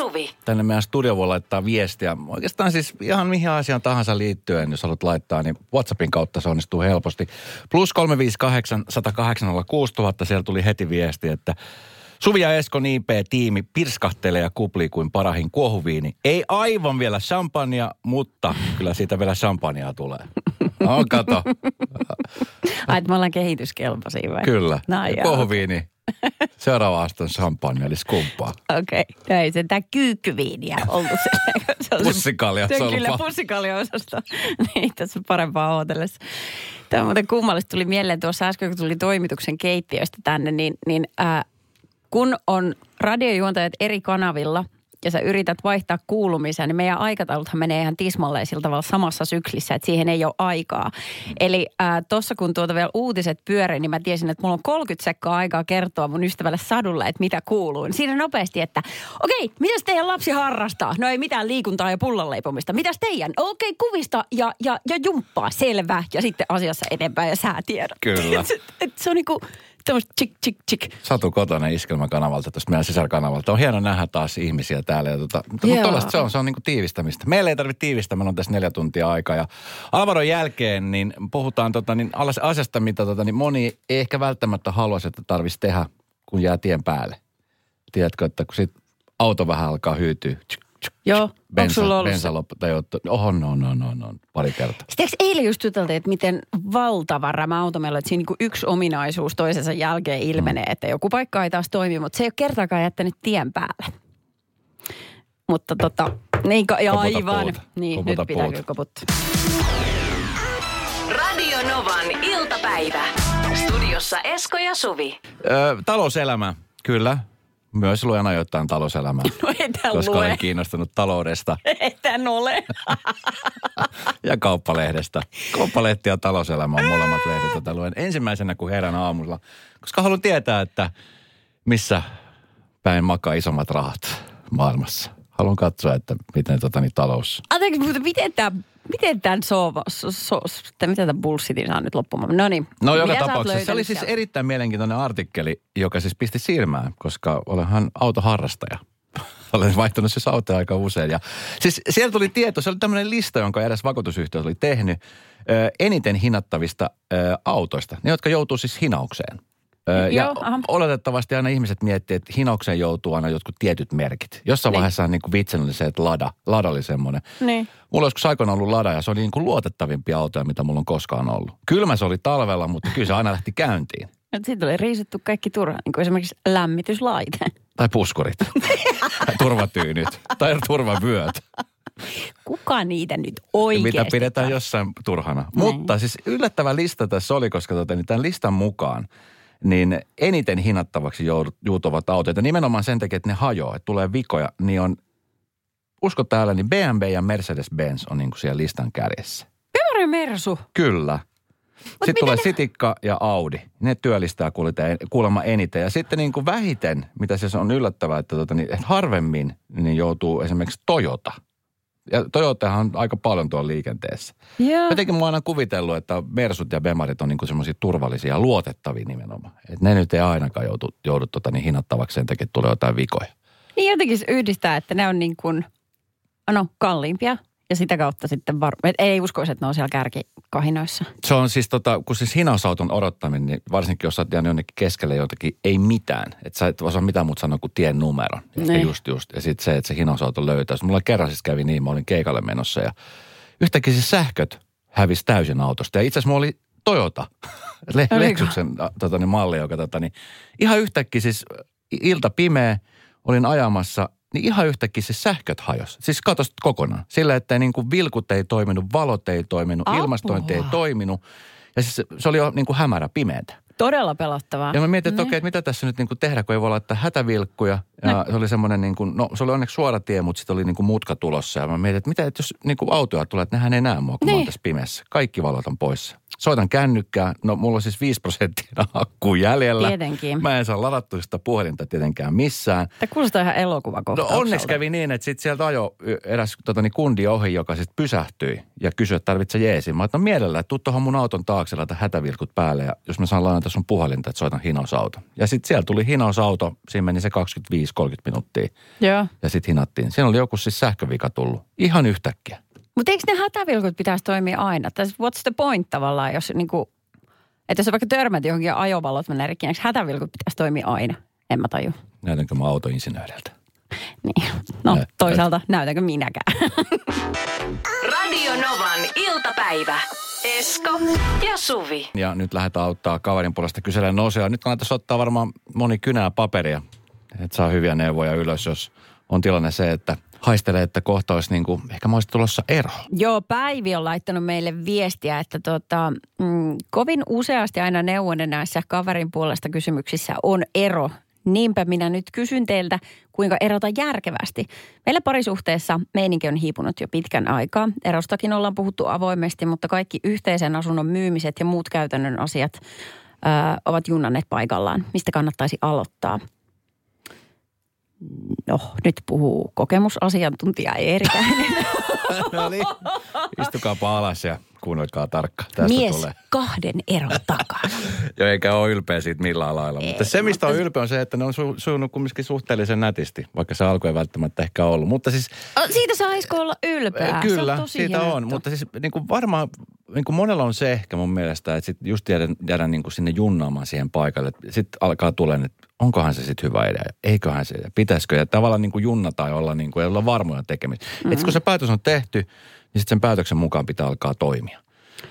Suvi. Tänne meidän studio voi laittaa viestiä. Oikeastaan siis ihan mihin asiaan tahansa liittyen, jos haluat laittaa, niin WhatsAppin kautta se onnistuu helposti. Plus 358 108 6000, siellä tuli heti viesti, että Suvi ja Esko Niipe tiimi pirskahtelee ja kuplii kuin parahin kuohuviini. Ei aivan vielä champagnea, mutta kyllä siitä vielä champagnea tulee. No kato. Ai, että me ollaan kehityskelpoisia vai? Kyllä. No, joo. Kuohuviini. Seuraava aste on champagne, eli skumppaa. Okei. Okay. No ei se tää kyykkyviiniä ollut se. on Pussikalja, se on Kyllä pussikalja-osasto. niin, tässä on parempaa ootellessa. Tämä on muuten kummallista. Tuli mieleen tuossa äsken, kun tuli toimituksen keittiöstä tänne, niin, niin äh, kun on radiojuontajat eri kanavilla ja sä yrität vaihtaa kuulumisia, niin meidän aikatauluthan menee ihan tismalleen sillä tavalla samassa syklissä, että siihen ei ole aikaa. Eli äh, tuossa kun tuota vielä uutiset pyörii, niin mä tiesin, että mulla on 30 sekkaa aikaa kertoa mun ystävälle Sadulle, että mitä kuuluu. Niin Siinä nopeasti, että okei, mitäs teidän lapsi harrastaa? No ei mitään liikuntaa ja pullanleipomista. Mitäs teidän? Okei, kuvista ja, ja, ja jumppaa, selvä. Ja sitten asiassa eteenpäin ja säätiedot. Kyllä. Et, et, se on niinku tämmöistä chik, chik, chik. Satu Kotonen iskelmäkanavalta, tuosta meidän sisarkanavalta. On hieno nähdä taas ihmisiä täällä. Ja tota, mutta Joo. tollaista se on, se on niinku tiivistämistä. Meillä ei tarvitse tiivistää, meillä on tässä neljä tuntia aikaa. Ja Alvaron jälkeen niin puhutaan tota, niin asiasta, mitä tota, niin moni ei ehkä välttämättä haluaisi, että tarvitsisi tehdä, kun jää tien päälle. Tiedätkö, että kun sit auto vähän alkaa hyytyä. tsk, Joo, tsk, onko sulla ollut bensa se? loppu, tai oho, no, no, no, no, pari kertaa. Sitten eikö eilen just juteltiin, että miten valtava rämä auto meillä on, että siinä niinku yksi ominaisuus toisensa jälkeen ilmenee, että joku paikka ei taas toimi, mutta se ei ole kertaakaan jättänyt tien päälle. Mutta tota, niin ka- ja Koputa aivan. puuta. Niin, Koputa nyt pitää puuta. kyllä koputtaa. Radio Novan iltapäivä. Studiossa Esko ja Suvi. Ö, talouselämä, kyllä. Myös luen ajoittain talouselämää. No ei tän koska lue. olen kiinnostunut taloudesta Ei tän ole. ja kauppalehdestä. Kauppalehti ja talouselämä on molemmat lehdet, joita luen ensimmäisenä, kun herään aamulla. Koska haluan tietää, että missä päin makaa isommat rahat maailmassa. Haluan katsoa, että miten tota, niin talous... Anteeksi, mutta miten tämä miten tämän sova, so, so, miten tämän bullshitin saa nyt loppumaan? No niin. No joka tapauksessa. Se oli siis erittäin mielenkiintoinen artikkeli, joka siis pisti silmään, koska olenhan autoharrastaja. Olen vaihtanut siis autoja aika usein. Ja siis siellä tuli tieto, se oli tämmöinen lista, jonka edes vakuutusyhtiö oli tehnyt eniten hinattavista autoista. Ne, jotka joutuu siis hinaukseen. Ja Joo, aha. oletettavasti aina ihmiset miettii, että hinaukseen joutuu aina jotkut tietyt merkit. Jossain Niin. vaiheessa on niin kuin vitsen oli se, että Lada, Lada oli semmoinen. Niin. Mulla olisi aikoina ollut Lada ja se oli niin kuin luotettavimpia autoja, mitä mulla on koskaan ollut. Kylmä se oli talvella, mutta kyllä se aina lähti käyntiin. Nyt siitä oli riisuttu kaikki turha, niin kuin esimerkiksi lämmityslaite. Tai puskurit. tai turvatyynyt. Tai turvavyöt. Kuka niitä nyt oikeasti? Mitä pidetään jossain turhana. Mutta siis yllättävä lista tässä oli, koska tota, niin tämän listan mukaan niin eniten hinnattavaksi joudut- joutuvat autot, ja nimenomaan sen takia, että ne hajoaa, että tulee vikoja, niin on, usko täällä, niin BMW ja Mercedes-Benz on niin kuin siellä listan kärjessä. Pyörä Mersu. Kyllä. Sitten miten tulee ne- Sitikka ja Audi. Ne työllistää kuulemma eniten. Ja sitten niin kuin vähiten, mitä se on yllättävää, että, tota, niin, että harvemmin niin joutuu esimerkiksi Toyota. Ja Toyotahan on aika paljon tuolla liikenteessä. Joo. Jotenkin mä oon aina kuvitellut, että Mersut ja Bemarit on niin semmoisia turvallisia ja luotettavia nimenomaan. Että ne nyt ei ainakaan joudu, joudu tota, niin hinattavaksi sen takia, tulee jotain vikoja. Niin jotenkin se yhdistää, että ne on niin kuin, no kalliimpia. Ja sitä kautta sitten var... ei uskoisi, että ne on siellä kärkikahinoissa. Se on siis tota, kun siis hinausauton odottaminen, niin varsinkin jos sä oot jonnekin keskelle jotakin, ei mitään. Että sä et osaa mitään muuta sanoa kuin tien numeron. Ja Niin. just just. Ja sitten se, että se hinausauto löytää. Mulla kerran siis kävi niin, mä olin keikalle menossa ja yhtäkkiä siis sähköt hävisi täysin autosta. Ja itse asiassa mulla oli Toyota, Le-? Lexuksen tota, niin malli, joka tota, niin, ihan yhtäkkiä siis ilta pimeä, olin ajamassa, niin ihan yhtäkkiä siis sähköt hajos. Siis katos kokonaan. Sillä, että niin kuin vilkut ei toiminut, valot ei toiminut, Apua. ilmastointi ei toiminut. Ja siis se oli jo niin kuin hämärä, pimeätä. Todella pelottavaa. Ja mä mietin, että Niin. okei, että mitä tässä nyt niin kuin tehdä, kun ei voi laittaa hätävilkkuja. Ja se oli semmoinen, niin kuin, no se oli onneksi suora tie, mutta sitten oli niin kuin mutka tulossa. Ja mä mietin, että mitä, että jos niin kuin autoja tulee, että nehän ei näe mua, kun mä oon Niin. tässä pimeässä. Kaikki valot on poissa. Soitan kännykkää, no mulla on siis 5 prosenttia akku jäljellä. Tietenkin. Mä en saa ladattua sitä puhelinta tietenkään missään. Tämä kuulostaa ihan No elokuvakohtaukselta. onneksi kävi niin, että sit sieltä ajo eräs tota, niin kundi ohi, joka sitten pysähtyi ja kysyi, että tarvitse jeesi. Mä oon mielellään, että tuu tuohon mun auton taakse, laita hätävilkut päälle ja jos mä saan lainata sun puhelinta, että soitan hinausauto. Ja sitten siellä tuli hinausauto, siinä meni se 25-30 minuuttia Joo. ja sitten hinattiin. Siinä oli joku siis sähkövika tullut. Ihan yhtäkkiä. Mutta eikö ne hätävilkut pitäisi toimia aina? Tässä, what's the point tavallaan, jos niinku, että jos vaikka törmät johonkin ja ajovalot menee rikki, eikö hätävilkut pitäisi toimia aina? En mä taju. Näytänkö mä autoinsinööriltä? Niin. No Nä- toisaalta näytänkö minäkään. Radio Novan iltapäivä. Esko ja Suvi. Ja nyt lähdetään auttaa kaverin puolesta kyselemään nousea. Nyt kannattaisi ottaa varmaan moni kynää paperia, että saa hyviä neuvoja ylös, jos on tilanne se, että haistelee, että kohta olisi niin kuin, ehkä mä olisin tulossa ero. Joo, Päivi on laittanut meille viestiä, että tota, mm, kovin useasti aina neuvon näissä kaverin puolesta kysymyksissä on ero. Niinpä minä nyt kysyn teiltä, kuinka erota järkevästi. Meillä parisuhteessa meininki on hiipunut jo pitkän aikaa. Erostakin ollaan puhuttu avoimesti, mutta kaikki yhteisen asunnon myymiset ja muut käytännön asiat ö, ovat junnanneet paikallaan. Mistä kannattaisi aloittaa? No, nyt puhuu kokemusasiantuntija Eerikäinen. No niin, istukaapa alas ja kuunnelkaa tarkkaan. Tästä Mies tulee. kahden eron takana. Jo eikä ole ylpeä siitä millään lailla. Ei, mutta se, mistä on ylpeä, on se, että ne on su- sujunut kumminkin suhteellisen nätisti, vaikka se alku ei välttämättä ehkä ollut. Mutta siis O, Siitä saisiko olla ylpeä? Kyllä, se on tosi siitä hieno on. Mutta siis niin kuin varmaan, niin kuin monella on se ehkä mun mielestä, että sit just jäädä, jäädä niin kuin sinne junnaamaan siihen paikalle. Sitten alkaa tulemaan, että onkohan se sitten hyvä idea, eiköhän se, pitäisikö. Ja tavallaan niin kuin junnata ja olla, niin kuin, olla varmoja tekemistä. Mm-hmm. Että kun se päätös on tehty, niin sitten sen päätöksen mukaan pitää alkaa toimia.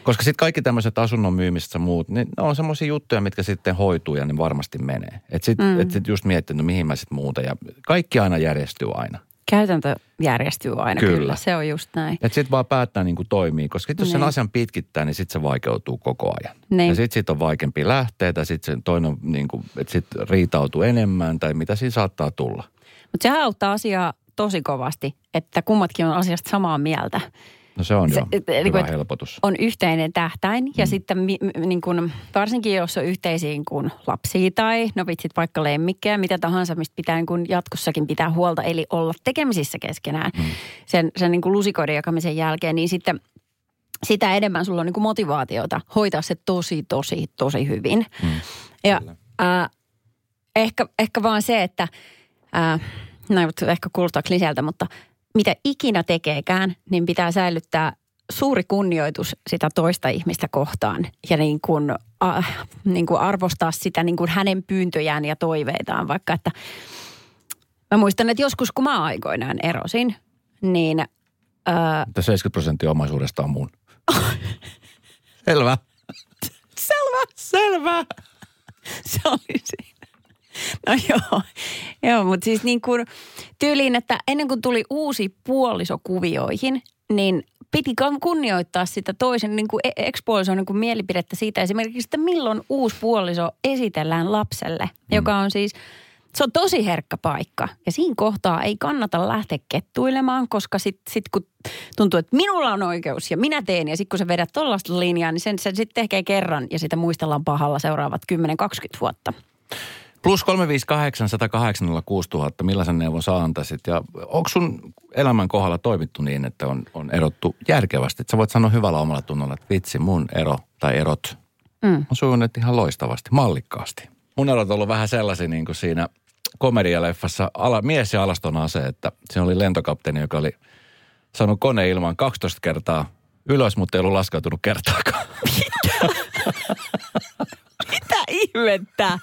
Koska sitten kaikki tämmöiset asunnon myymiset ja muut, niin ne on semmoisia juttuja, mitkä sitten hoituu ja ne varmasti menee. Että sitten mm. et sit just miettii, no mihin mä sitten muuta. Ja kaikki aina järjestyy aina. Käytäntö järjestyy aina kyllä. Kyllä. Se on just näin. Että sitten vaan päättää niin kuin toimii, koska sit jos sen Niin. asian pitkittää, niin sitten se vaikeutuu koko ajan. Niin. Ja sitten sit on vaikeampi lähteä, tai sitten toinen niin kuin, että sitten riitautuu enemmän, tai mitä siinä saattaa tulla. Mutta sehän auttaa asiaa tosi kovasti, että kummatkin on asiasta samaa mieltä. No se on Se- jo et- niin hyvä kuin, et- helpotus. On yhteinen tähtäin ja sitten mi, mi, niin kun, varsinkin jos on yhteisiin kuin lapsia tai no vitsit vaikka lemmikkejä, mitä tahansa, mistä pitää niin kun jatkossakin pitää huolta, eli olla tekemisissä keskenään mm. sen, sen niin kuin lusikoiden jakamisen jälkeen, niin sitten sitä enemmän sulla on niin kuin motivaatiota hoitaa se tosi, tosi, tosi hyvin. Mm. Ja äh, ehkä, ehkä vaan se, että äh, no ehkä kuulostaa kliseeltä, mutta mitä ikinä tekeekään, niin pitää säilyttää suuri kunnioitus sitä toista ihmistä kohtaan ja niin kuin, äh, niin kuin arvostaa sitä niin kuin hänen pyyntöjään ja toiveitaan. Vaikka että mä muistan, että joskus kun mä aikoinaan erosin, niin äh, Että 70 prosenttia omaisuudesta on mun. Selvä. selvä, selvä. Se oli siinä. No joo, joo mutta siis niin kuin tyyliin, että ennen kuin tuli uusi puoliso kuvioihin, niin piti kunnioittaa sitä toisen niin kuin e- ex-puolison niin kuin mielipidettä siitä esimerkiksi, että milloin uusi puoliso esitellään lapselle, mm. joka on siis, se on tosi herkkä paikka. Ja siinä kohtaa ei kannata lähteä kettuilemaan, koska sitten sit kun tuntuu, että minulla on oikeus ja minä teen. Ja sitten kun sä vedät tollaista linjaa, niin sen, sen sitten tekee kerran ja sitä muistellaan pahalla seuraavat 10-20 vuotta. Plus 358 108 6000, millaisen neuvon sä antaisit? Ja onko sun elämän kohdalla toimittu niin, että on, on erottu järkevästi? Että sä voit sanoa hyvällä omalla tunnolla, että vitsi, mun ero tai erot Mm. on sujunut ihan loistavasti, mallikkaasti. Mun erot on ollut vähän sellaisia niin kuin siinä komedialeffassa ala, Mies ja alaston ase, että siinä oli lentokapteeni, joka oli saanut koneilman 12 kertaa ylös, mutta ei ollut laskeutunut kertaakaan. Mitä ihmettä?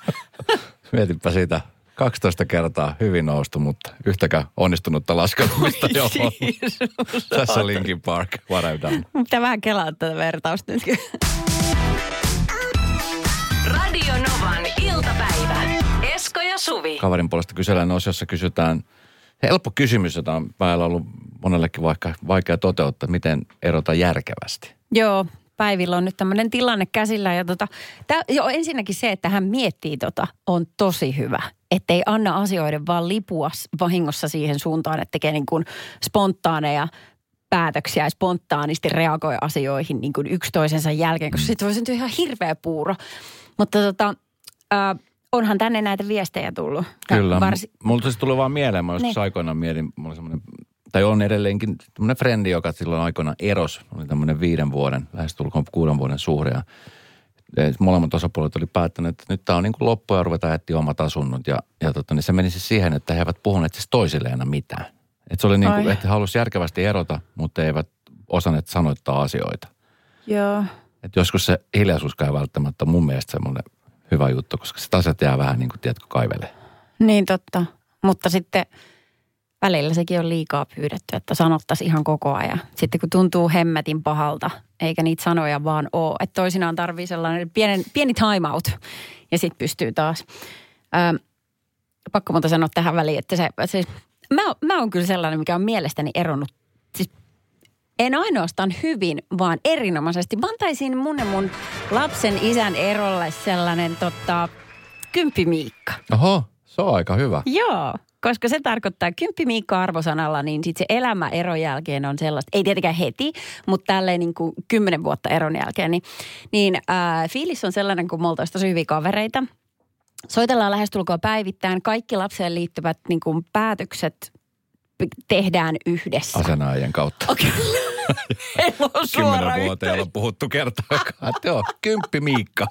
Mietipä siitä 12 kertaa hyvin noustu, mutta yhtäkään onnistunutta laskeutumista ei ole. Tässä Linkin Park, what I've done. Pitää vähän kelaa tätä vertausta nyt. Radio Novan iltapäivä. Esko ja Suvi. Kaverin puolesta kysellään osiossa kysytään helppo kysymys, jota on päällä ollut monellekin vaikka vaikea toteuttaa, miten erota järkevästi. Joo, Päivillä on nyt tämmöinen tilanne käsillä. Ja tota, tää, jo ensinnäkin se, että hän miettii tota, on tosi hyvä. Että ei anna asioiden vaan lipua vahingossa siihen suuntaan, että tekee niin kuin spontaaneja päätöksiä ja spontaanisti reagoi asioihin niin kuin yksi toisensa jälkeen, koska sitten voi syntyä ihan hirveä puuro. Mutta tota, äh, onhan tänne näitä viestejä tullut. Kyllä. Varsi- Mulla siis tuli vaan mieleen, mä joskus Niin. aikoinaan mietin, mulla oli semmoinen, tai on edelleenkin tämmöinen frendi, joka silloin aikoinaan eros. Oli tämmöinen viiden vuoden, lähes tulkoon kuuden vuoden suhde. Ja molemmat osapuolet oli päättäneet, että nyt tämä on niin kuin loppu ja ruvetaan etsiä omat asunnot. Ja, ja tota, niin se meni siis siihen, että he eivät puhuneet siis toisilleen aina mitään. Että se oli niin kuin, että he halusivat järkevästi erota, mutta eivät osanneet sanoittaa asioita. Joo. Et joskus se hiljaisuuskaan ei välttämättä mun mielestä semmoinen hyvä juttu, koska se asiat jää vähän niin kuin, tiedätkö, kaivelee. Niin totta. Mutta sitten välillä sekin on liikaa pyydetty, että sanottaisiin ihan koko ajan. Sitten kun tuntuu hemmetin pahalta, eikä niitä sanoja vaan ole. Että toisinaan tarvii sellainen pienen, pieni time out ja sitten pystyy taas. Ö, pakko muuta sanoa tähän väliin, että se, siis, mä, mä oon kyllä sellainen, mikä on mielestäni eronnut. Siis en ainoastaan hyvin, vaan erinomaisesti. Mä antaisin mun ja mun lapsen isän erolle sellainen tota, kymppimiikka. Oho, se on aika hyvä. Joo, koska se tarkoittaa kymppimiikka arvosanalla, niin sitten se elämä eron jälkeen on sellaista, ei tietenkään heti, mutta tälleen niin kuin kymmenen vuotta eron jälkeen, niin, niin äh, fiilis on sellainen, kun me oltaisiin tosi hyviä kavereita. Soitellaan lähestulkoon päivittäin, kaikki lapseen liittyvät niin kuin päätökset tehdään yhdessä. Asenaajien kautta. Suora Kymmenen vuoteen yhteys. on puhuttu kertaakaan. Joo, kymppi Miikka.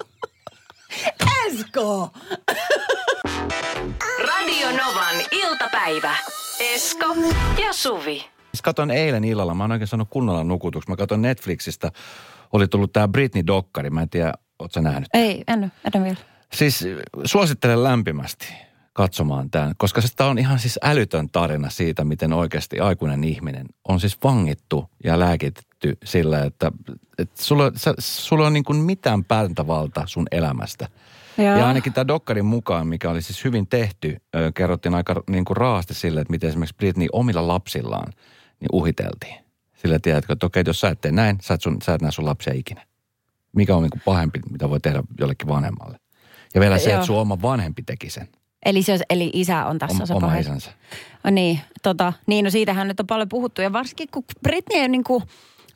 Esko! Radio Novan iltapäivä. Esko ja Suvi. Katon eilen illalla, mä oon oikein saanut kunnolla nukutuksi. Mä katson Netflixistä, oli tullut tää Britney-dokkari. Mä en tiedä, oot sä nähnyt? Ei, en, en vielä. Siis suosittelen lämpimästi katsomaan tämän, koska se tää on ihan siis älytön tarina siitä, miten oikeasti aikuinen ihminen on siis vangittu ja lääkitetty sillä, että, että sulla, sä, sulla on niin kuin mitään päätäntävalta sun elämästä. Joo. Ja ainakin tämä dokkarin mukaan, mikä oli siis hyvin tehty, kerrottiin aika niin kuin raasti sille, että miten esimerkiksi Britney omilla lapsillaan niin uhiteltiin. Sillä tiedätkö, että okei, jos sä et tee näin, sä et, sun, sä et näe sun lapsia ikinä. Mikä on niin kuin pahempi, mitä voi tehdä jollekin vanhemmalle. Ja vielä se, Joo. että sun oma vanhempi teki sen, Eli, se, eli isä on tässä oma, se oma pahin. isänsä. Oh, niin, tota, niin, no siitähän nyt on paljon puhuttu. Ja varsinkin kun Britney on niin kuin,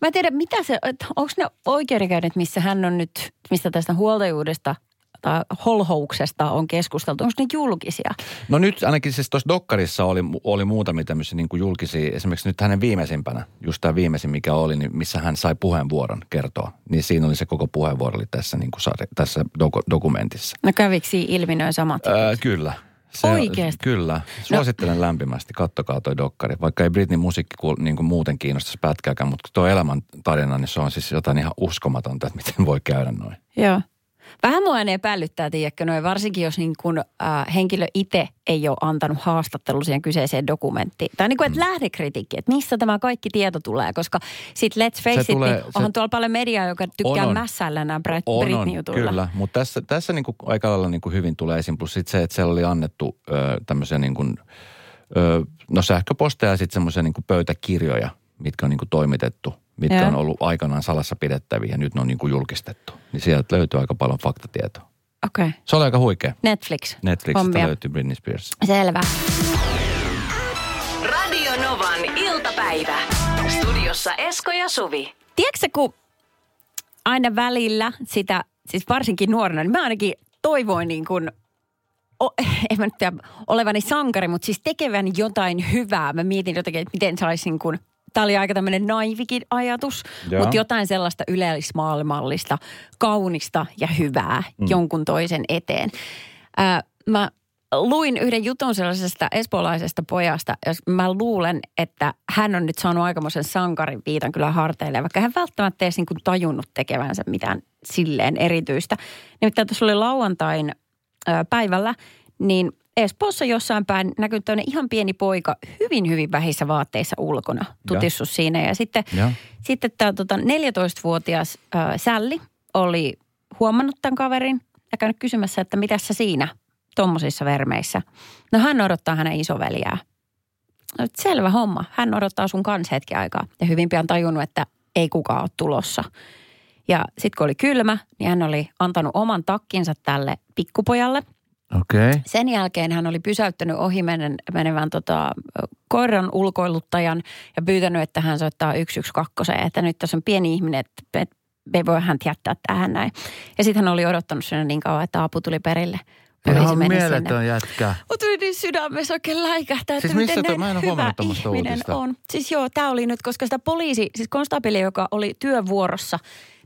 mä en tiedä mitä se, onko ne oikeudenkäynnit, missä hän on nyt, mistä tästä huoltajuudesta tai holhouksesta on keskusteltu, onko ne julkisia? No nyt ainakin siis tuossa dokkarissa oli, oli muutamia tämmöisiä niin kuin julkisia, esimerkiksi nyt hänen viimeisimpänä, just tämä viimeisin mikä oli, niin missä hän sai puheenvuoron kertoa. Niin siinä oli se koko puheenvuoro oli tässä, niin kuin, tässä doku- dokumentissa. No kävikö siinä ilmi noin samat? Ää, kyllä. Se, Oikeesti? Kyllä. Suosittelen no. lämpimästi. Kattokaa toi dokkari. Vaikka ei Britney musiikki kuul- niin kuin muuten kiinnostaisi pätkääkään, mutta tuo elämän tarina, niin se on siis jotain ihan uskomatonta, että miten voi käydä noin. Joo. Vähän mua ne epäilyttää, tiedätkö, noin, varsinkin jos niin kun, äh, henkilö itse ei ole antanut haastattelua siihen kyseiseen dokumenttiin. Tai niin kuin, että lähdekritiikki, että mistä tämä kaikki tieto tulee, koska sitten let's face Se it, tulee- niin se- onhan tuolla paljon mediaa, joka tykkää On, on. mässäillä nämä Brit- On, on, kyllä. Mutta tässä, tässä niin kuin aika lailla niin kuin hyvin tulee esiin. Plus sit se, että siellä oli annettu ö, tämmöisiä niin kuin, ö, no sähköposteja ja sitten semmoisia niin pöytäkirjoja, mitkä on niin kuin toimitettu, mitkä Joo. on ollut aikanaan salassa pidettäviä ja nyt ne on niin kuin julkistettu. Niin sieltä löytyy aika paljon faktatietoa. Okei. Okay. Se oli aika huikea. Netflix. Netflixistä Hommia. löytyy Britney Spears. Selvä. Radio Novan iltapäivä. Studiossa Esko ja Suvi. Tiedätkö kun aina välillä sitä, siis varsinkin nuorena, niin mä ainakin toivoin niin kuin, o, en mä nyt tiedä, olevani sankari, mutta siis tekeväni jotain hyvää. Mä mietin jotenkin, että miten saisi niin kuin, Tämä oli aika tämmöinen naivikin ajatus, Joo. mutta jotain sellaista yleismaailmallista, kaunista ja hyvää mm. jonkun toisen eteen. Ää, mä luin yhden jutun sellaisesta espoolaisesta pojasta, jos mä luulen, että hän on nyt saanut aikamoisen sankarin viitan kyllä harteille, vaikka hän välttämättä edes niin kuin tajunnut tekevänsä mitään silleen erityistä. Nimittäin tuossa oli lauantain ö, päivällä, niin Espoossa jossain päin näkyy tämmöinen ihan pieni poika hyvin, hyvin vähissä vaatteissa ulkona. Tutissu siinä. Ja sitten, Ja. sitten tämä tota, 14-vuotias ö, Sälli oli huomannut tämän kaverin ja käynyt kysymässä, että mitä sä siinä tuommoisissa vermeissä. No hän odottaa hänen isoveliää. No, selvä homma. Hän odottaa sun kanssa hetki aikaa. Ja hyvin pian tajunnut, että ei kukaan ole tulossa. Ja sitten kun oli kylmä, niin hän oli antanut oman takkinsa tälle pikkupojalle. Okay. Sen jälkeen hän oli pysäyttänyt ohi menen, menevän tota, koiran ulkoiluttajan ja pyytänyt, että hän soittaa 112, että nyt tässä on pieni ihminen, että, että me voi häntä jättää tähän näin. Ja sitten hän oli odottanut sinne niin kauan, että apu tuli perille. Poliisi Ihan meni sinne. mieletön jätkä. Mutta tuli niin sydämessä oikein läikähtää, että Siis missä miten toi- mä en hyvä ihminen uutista. on. Siis joo, tämä oli nyt, koska sitä poliisi, siis konstabili, joka oli työvuorossa,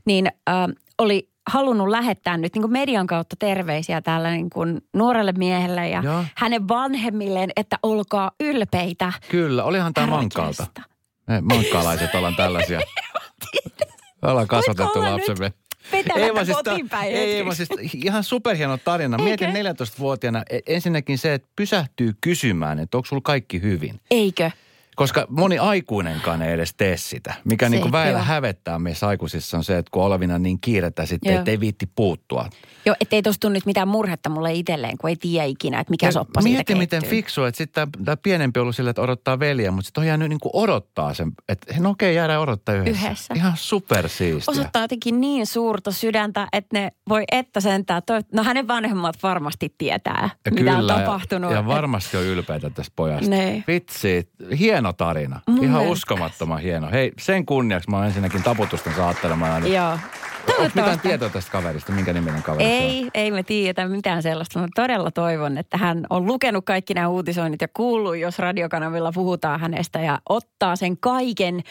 niin äh, oli halunnut lähettää nyt niin kuin median kautta terveisiä tällä niin kuin nuorelle miehelle ja Joo. hänen vanhemmilleen, että olkaa ylpeitä. Kyllä, olihan tämä tärkeästä. Me mankkaalaiset ollaan tällaisia. Ollaan kasvatettu lapsemme. vetämättä vaan siis, ei, ei, vaan siis ihan superhieno tarina. Mietin 14-vuotiaana e- ensinnäkin se, että pysähtyy kysymään, että onko sulla kaikki hyvin. Eikö? Koska moni aikuinenkaan ei edes tee sitä. Mikä Se, niin kuin väillä joo. hävettää meissä aikuisissa on se, että kun olevina niin kiirettä sitten, Joo. että ei viitti puuttua. Joo, ettei tuossa tule nyt mitään murhetta mulle itselleen, kun ei tiedä ikinä, että mikä Ja soppa siitä Mieti, miten keittyy. fiksu, että sitten tämä pienempi on ollut sillä, että odottaa veljeä, mutta sitten on jäänyt niin kuin odottaa sen, että no okei, jäädään odottaa yhdessä. Yhdessä. Ihan supersiistiä. osoittaa jotenkin niin suurta sydäntä, että ne voi että sentään. No hänen vanhemmat varmasti tietää, Ja mitä on kyllä, tapahtunut. Ja, ja varmasti on ylpeitä tästä pojasta. Niin. Vitsi, hieno tarina. Mun Ihan mielestä. uskomattoman hieno. Hei, sen kunniaksi mä oon ensinnäkin taputusten saattelemaan. Niin Joo. Onko mitään tietoa tästä kaverista? Minkä niminen kaveri se on? Ei, ei me tiedetä mitään sellaista. Mä todella toivon, että hän on lukenut kaikki nämä uutisoinnit ja kuullut, jos radiokanavilla puhutaan hänestä ja ottaa sen kaiken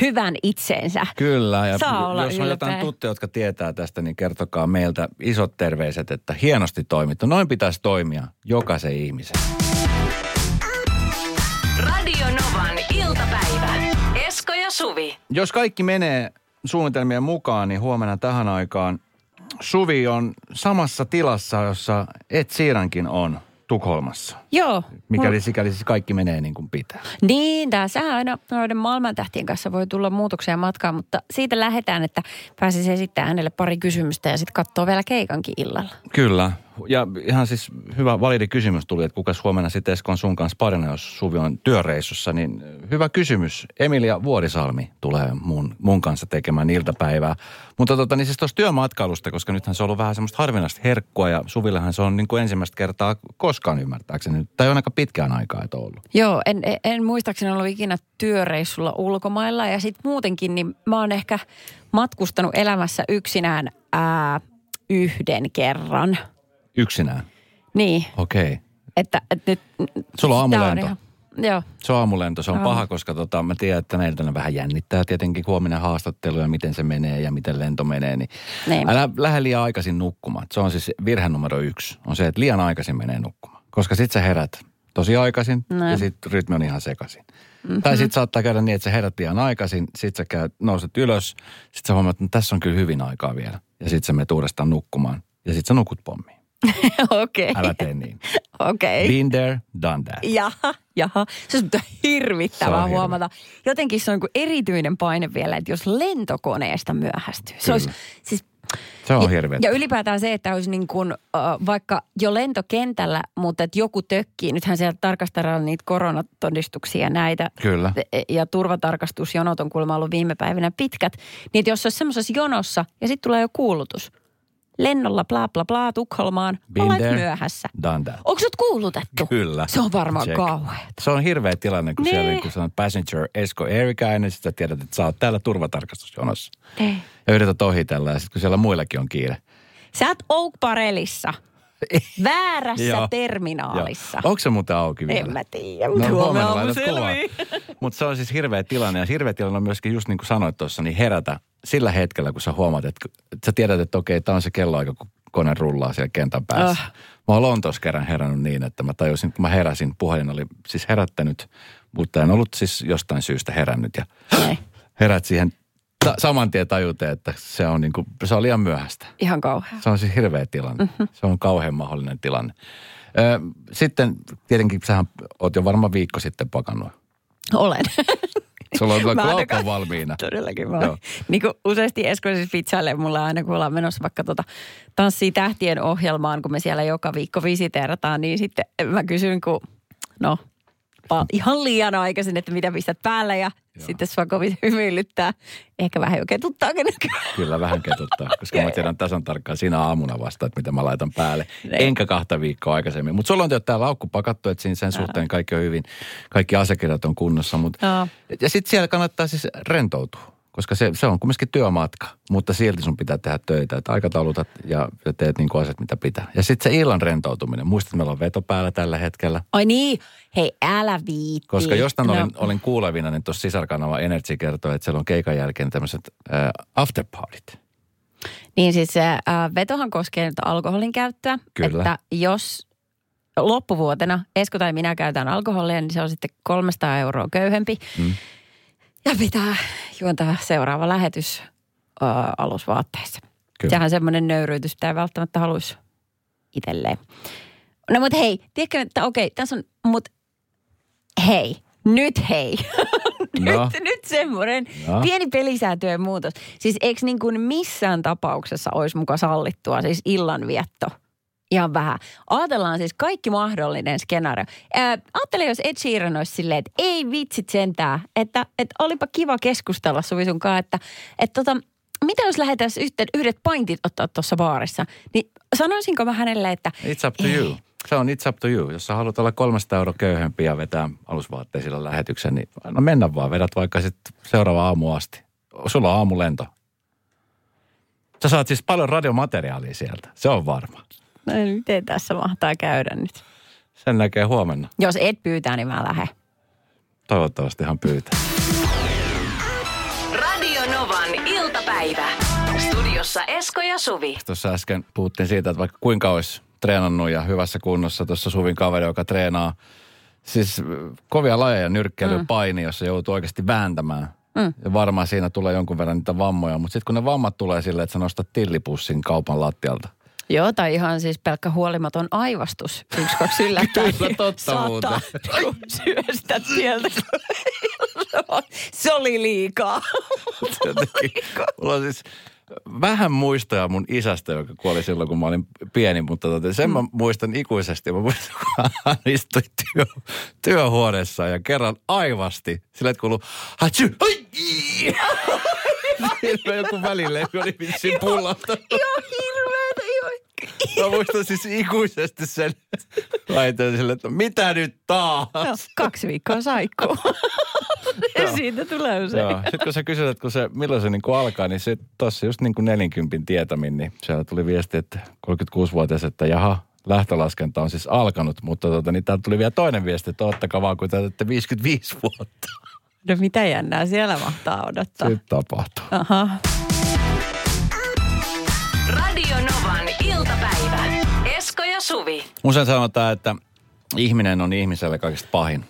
hyvän itseensä. Kyllä, ja Saa olla jos on jotain ylpeä. tuttuja, jotka tietää tästä, niin kertokaa meiltä isot terveiset, että hienosti toimittu. Noin pitäisi toimia jokaisen ihmisen. Suvi. Jos kaikki menee suunnitelmien mukaan, niin huomenna tähän aikaan Suvi on samassa tilassa, jossa Ed Siirankin on Tukholmassa. Joo. Mikäli sikäli siis kaikki menee niin kuin pitää. Niin, tässä aina noiden maailmantähtien kanssa voi tulla muutoksia matkaan, mutta siitä lähdetään, että pääsisi esittämään hänelle pari kysymystä ja sitten katsoo vielä keikankin illalla. Kyllä. Ja ihan siis hyvä validi kysymys tuli, että kukas huomenna sitten Esko on sun kanssa parina, jos Suvi on työreissussa. Niin hyvä kysymys. Emilia Vuorisalmi tulee mun, mun kanssa tekemään iltapäivää. Mutta tota, niin siis tuossa työmatkailusta, koska nythän se on ollut vähän semmoista harvinaista herkkua ja Suvillehan se on niin kuin ensimmäistä kertaa koskaan ymmärtääkseni. Tai on aika pitkään aikaa, että ollut. Joo, en, en, en muistaakseni ollut ikinä työreissulla ulkomailla ja sitten muutenkin, niin mä oon ehkä matkustanut elämässä yksinään ää, yhden kerran. Yksinään. Niin, Okei. Okay. että, että nyt... Sulla on aamulento. ihan- Joo, Se on aamulento, se on On. paha, koska tota, mä tiedän, että meiltä ne vähän jännittää tietenkin huominen haastattelu ja miten se menee ja miten lento menee. Niin Niin. älä lähde liian aikaisin nukkumaan. Se on siis virhe numero yksi, on se, että liian aikaisin menee nukkumaan. Koska sit sä herät tosi aikaisin No. ja sit rytmi on ihan sekaisin. Mm-hmm. Tai sit saattaa käydä niin, että sä herät liian aikaisin, sit sä käyt, nouset ylös, sit sä huomaat, että no, tässä on kyllä hyvin aikaa vielä. Ja sit sä menet uudestaan nukkumaan ja sit sä nukut pommiin. okei. Älä tee niin. Okei. Been there, done that. Jaha, jaha. Se on hirvittävää Se on huomata. Jotenkin se on kuin erityinen paine vielä, että jos lentokoneesta myöhästyy. Se Kyllä. olisi, siis Se on ja, hirveä. ja ylipäätään se, että olisi niin kuin, äh, vaikka jo lentokentällä, mutta että joku tökkii. Nythän siellä tarkastellaan niitä koronatodistuksia ja näitä. Kyllä. E- Ja turvatarkastusjonot on kuulemma ollut viime päivinä pitkät. Niin jos olisi semmoisessa jonossa ja sitten tulee jo kuulutus. Lennolla bla bla bla Tukholmaan. Been Olet there. myöhässä. Done that. Onko sut kuulutettu? Kyllä. Se on varmaan Check. kauheata. Se on hirveä tilanne, kun Nee. siellä kun sanoo passenger Esko Erikainen, sitten sä tiedät, että sä oot täällä turvatarkastusjonossa. Ei. Ja yrität ohitella ja sitten kun siellä muillakin on kiire. Sä oot Oak Parellissa. Väärässä terminaalissa. Onko se muuten auki vielä? En mä tiedä, No huomenna. Mutta se on siis hirveä tilanne. Ja hirveä tilanne on myöskin just niin kuin sanoit tuossa, niin herätä sillä hetkellä, kun sä huomaat, että, että sä tiedät, että okei, tämä on se kelloaika, kun kone rullaa siellä kentän päässä. Ah. Mä oon Lontoossa kerran herännyt niin, että mä tajusin, kun mä heräsin, puhelin oli siis herättänyt, mutta en ollut siis jostain syystä herännyt. Ja herät siihen ta- saman tien tajute, että se on, niin kuin, se on liian myöhäistä. Ihan kauhea. Se on siis hirveä tilanne. Mm-hmm. Se on kauhean mahdollinen tilanne. Ö, sitten tietenkin sähän oot jo varmaan viikko sitten pakannut. Olen. Sulla on kyllä valmiina. Todellakin mä Joo. Niin kuin useasti Esko siis vitsailee mulla aina, kun ollaan menossa vaikka tota Tanssii tähtien ohjelmaan, kun me siellä joka viikko visiteerataan, niin sitten mä kysyn, kun no pa- ihan liian aikaisin, että mitä pistät päälle ja Joo. sitten sua kovin hymyilyttää. Ehkä vähän jo nykyään. Kyllä vähän ketuttaa, koska mä tiedän tasan tarkkaan siinä aamuna vasta, että mitä mä laitan päälle. Niin. Enkä kahta viikkoa aikaisemmin. Mutta sulla on tämä laukku pakattu, että siinä sen suhteen kaikki on hyvin, kaikki asiakirjat on kunnossa. Mut, Joo. ja sitten siellä kannattaa siis rentoutua, koska se, se on kumminkin työmatka, mutta silti sun pitää tehdä töitä, että aikataulutat ja, ja teet niin asiat, mitä pitää. Ja sitten se illan rentoutuminen. Muistat, että meillä on veto päällä tällä hetkellä. Ai niin, hei älä viitti. Koska jostain No, olin, olin kuulevina, niin tuossa sisarkanava Energy kertoi, että siellä on keikan jälkeen tämmöiset äh, afterpartit. Niin siis äh, vetohan koskee nyt alkoholin käyttöä. Kyllä. Että jos loppuvuotena Esko tai minä käytän alkoholia, niin se on sitten 300 euroa köyhempi. Mm. Ja pitää juontaa seuraava lähetys äh, alusvaatteissa. Kyllä. Sehän semmoinen nöyryytys, mitä ei välttämättä haluaisi itselleen. No mutta hei, tiedätkö, että okei, tässä on, mutta hei, nyt hei. No. nyt, nyt semmoinen No. pieni pelisääntöjen muutos. Siis eikö niin kuin missään tapauksessa olisi muka sallittua, siis illanvietto? Ihan vähän. Ajatellaan siis kaikki mahdollinen skenaario. Ää, ajattele, jos Ed Sheeran olisi silleen, että ei vitsit sentään, että, että olipa kiva keskustella Suvi sunkaan, että, että tota, mitä jos lähdetään yhteen, yhdet paintit ottaa tuossa baarissa, niin sanoisinko mä hänelle, että It's up to you. Se on it's up to you. Jos sä haluat olla 300 euroa köyhempi ja vetää alusvaatteisilla lähetyksen, niin no mennä vaan. Vedät vaikka sitten seuraava aamu asti. Sulla on aamulento. Sä saat siis paljon radiomateriaalia sieltä. Se on varma. No, miten tässä mahtaa käydä nyt? Sen näkee huomenna. Jos et pyytää, niin mä lähden. Toivottavasti ihan pyytää. Radio Novan iltapäivä. Studiossa Esko ja Suvi. Tuossa äsken puhuttiin siitä, että vaikka kuinka olisi treenannut ja hyvässä kunnossa tuossa Suvin kaveri, joka treenaa siis äh, kovia lajeja, nyrkkeily, mm. paini, jossa joutuu oikeasti vääntämään. Mm. Ja varmaan siinä tulee jonkun verran niitä vammoja, mutta sitten kun ne vammat tulee silleen, että sä nostat tillipussin kaupan lattialta. Joo, tai ihan siis pelkkä huolimaton aivastus. Yksi, kaksi yllättäen. Kyllä, totta niinku syöstä sieltä. Se oli liikaa. Jotenkin, mulla on siis vähän muistoja mun isästä, joka kuoli silloin, kun mä olin pieni, mutta tota, sen mä muistan ikuisesti. Mä muistan, kun hän istui työ, työhuoneessa ja kerran aivasti. Sillä että kuuluu, hatsy, ai, ii." Hirveä joku välille, oli vissiin hirveetä. Joo. Mä muistan siis ikuisesti sen. Laitoin sille, että mitä nyt taas? Joo, kaksi viikkoa saikkuu. Joo. Siitä tulee usein. Joo. Sitten kun sä kysyt, että kun se, milloin se niin kuin alkaa, niin se tossa just niin kuin 40 tietämin, niin siellä tuli viesti, että 36-vuotias, että jaha, lähtölaskenta on siis alkanut, mutta tota, niin täältä tuli vielä toinen viesti, että ottakaa vaan, kun täytätte 55 vuotta. No mitä jännää siellä mahtaa odottaa. Sitten tapahtuu. Aha. Radio Novan iltapäivä. Esko ja Suvi. Usein sanotaan, että ihminen on ihmiselle kaikista pahin.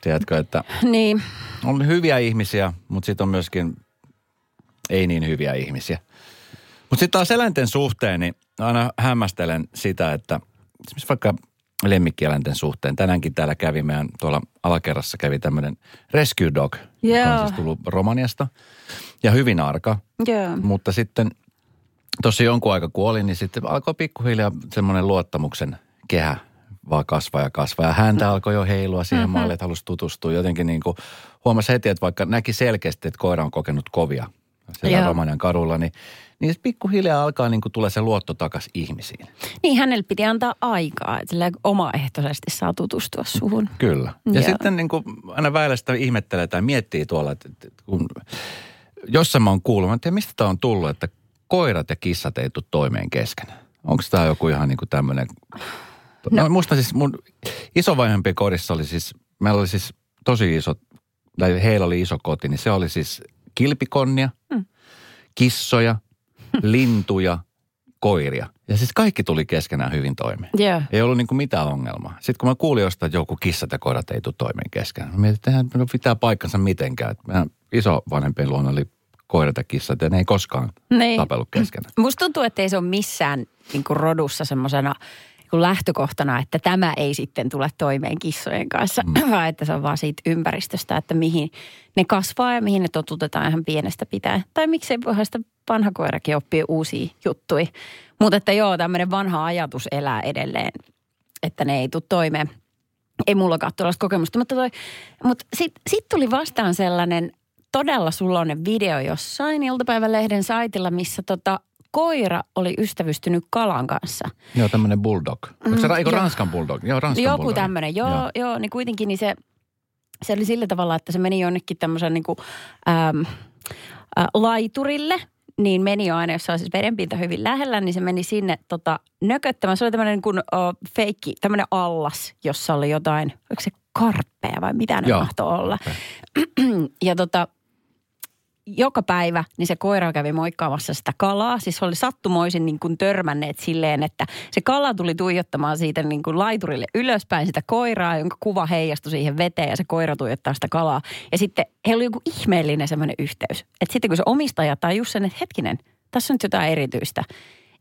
Tiedätkö, että Niin. on hyviä ihmisiä, mutta sitten on myöskin ei niin hyviä ihmisiä. Mutta sitten taas eläinten suhteen, niin aina hämmästelen sitä, että esimerkiksi vaikka lemmikkieläinten suhteen. Tänäänkin täällä kävi meidän tuolla alakerrassa kävi tämmöinen rescue dog, joka Joo. on siis tullut Romaniasta. Ja hyvin arka, Joo. mutta sitten tuossa jonkun aika kuoli, niin sitten alkoi pikkuhiljaa semmoinen luottamuksen kehä vaan kasvaa ja kasvaa. Ja häntä alkoi jo heilua siihen mm-hmm. malliin, että halusi tutustua. Jotenkin niin kuin huomasi heti, että vaikka näki selkeästi, että koira on kokenut kovia siellä Joo. Romanian kadulla, niin, niin pikkuhiljaa alkaa niin kuin tulla se luotto takas ihmisiin. Niin hänelle piti antaa aikaa, että sillä omaehtoisesti saa tutustua suhun. Kyllä. Ja Joo. sitten niin kuin aina väillä sitä ihmettelee tai miettii tuolla, että, että kun jossain mä oon kuullut, mä en tiedä mistä tämä on tullut, että koirat ja kissat ei tule toimeen keskenään. Onko tämä joku ihan niin kuin tämmöinen... No, no musta siis mun isovanhempien kodissa oli siis, meillä oli siis tosi iso, tai heillä oli iso koti, niin se oli siis kilpikonnia, Mm. kissoja, lintuja, koiria. Ja siis kaikki tuli keskenään hyvin toimeen. Joo. Ei ollut niinku mitään ongelmaa. Sitten kun mä kuulin jostain, että joku kissat ja koirat ei tule toimeen keskenään. Mä mietin, että pitää paikkansa mitenkään. Että Meidän iso vanhempien luona oli koirat ja kissat ja ne ei koskaan Niin. tapellut keskenään. Musta tuntuu, että ei se ole missään niin kuin rodussa semmoisena niin lähtökohtana, että tämä ei sitten tule toimeen kissojen kanssa, mm. vaan että se on vaan siitä ympäristöstä, että mihin ne kasvaa ja mihin ne totutetaan ihan pienestä pitäen. Tai miksei voihan sitä vanha koirakin oppia uusia juttuja. Mutta että joo, tämmöinen vanha ajatus elää edelleen, että ne ei tule toimeen. ei mullakaan tuollaista kokemusta. Mutta, toi, mutta sitten sit tuli vastaan sellainen todella suloinen video jossain iltapäivälehden saitilla, missä tota, koira oli ystävystynyt kalan kanssa. Joo, tämmöinen bulldog. Onko se Mm, eikö joo. Ranskan bulldog? Joo, Ranskan Joku bulldog. tämmöinen, joo, joo, joo, niin kuitenkin niin se, se oli sillä tavalla, että se meni jonnekin tämmöisen niin kuin, äm, ä, laiturille, niin meni jo aina, jos on siis vedenpinta hyvin lähellä, niin se meni sinne tota, nököttämään. Se oli tämmöinen niin kuin uh, feikki, tämmöinen allas, jossa oli jotain, oliko se karppeja vai mitä ne Joo. mahtoi olla. ja tota, joka päivä niin se koira kävi moikkaamassa sitä kalaa. Siis oli sattumoisin niin kuin törmänneet silleen, että se kala tuli tuijottamaan siitä niin kuin laiturille ylöspäin sitä koiraa, jonka kuva heijastui siihen veteen ja se koira tuijottaa sitä kalaa. Ja sitten heillä oli joku ihmeellinen semmoinen yhteys. Että sitten kun se omistaja tajus sen, että hetkinen, tässä on nyt jotain erityistä,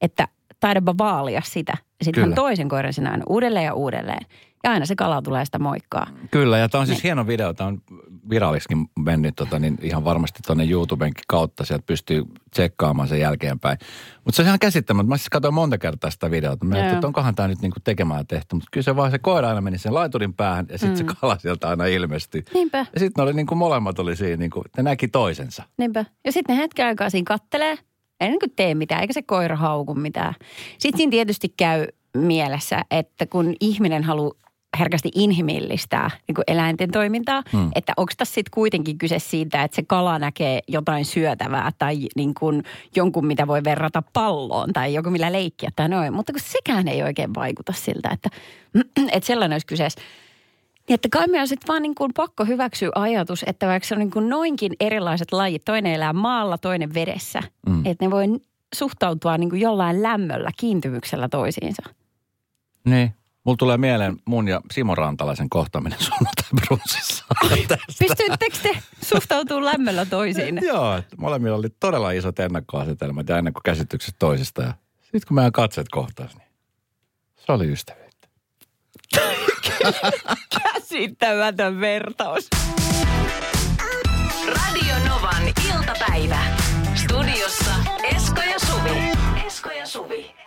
että taidapa vaalia sitä. Sitten hän toisen koiran sinä aina uudelleen ja uudelleen. Ja aina se kala tulee sitä moikkaa. Kyllä, ja tämä on siis Niin. hieno video. Tämä on viralliskin mennyt tota, niin ihan varmasti tuonne YouTuben kautta. Sieltä pystyy tsekkaamaan sen jälkeenpäin. Mutta se on ihan käsittämättä. Mä siis katsoin monta kertaa sitä videota. Mä ajattelin, että onkohan tämä nyt niinku tekemään tehty. Mutta kyllä se vaan se koira aina meni sen laiturin päähän ja sitten Mm. se kala sieltä aina ilmestyi. Niinpä. Ja sitten oli niinku molemmat oli siinä, niinku, ne näki toisensa. Niinpä. Ja sitten ne hetken aikaa siinä kattelee, ei niin tee mitään, eikä se koira hauku mitään. Sitten siinä tietysti käy mielessä, että kun ihminen haluaa herkästi inhimillistää niin kuin eläinten toimintaa, Hmm. mm. että onko tässä sitten kuitenkin kyse siitä, että se kala näkee jotain syötävää tai niin kuin jonkun, mitä voi verrata palloon tai joku, millä leikkiä tai noin. Mutta kun sekään ei oikein vaikuta siltä, että, että sellainen olisi kyseessä. Niin, että kai meidän on sitten vaan niin kuin pakko hyväksyä ajatus, että vaikka se on niin kuin noinkin erilaiset lajit, toinen elää maalla, toinen vedessä, Mm. että ne voi suhtautua niin kuin jollain lämmöllä, kiintymyksellä toisiinsa. Niin. Mulla tulee mieleen mun ja Simo Rantalaisen kohtaaminen sunnuntai brunssissa. Pystyttekö te suhtautumaan lämmöllä toisiin? Joo, että molemmilla oli todella isot ennakkoasetelmat ja ennakkokäsitykset toisista. Ja sitten kun meidän katseet kohtaisi, niin se oli ystävyyttä. Käsittämätön vertaus. Radio Novan iltapäivä. Studiossa Esko ja Suvi. Esko ja Suvi.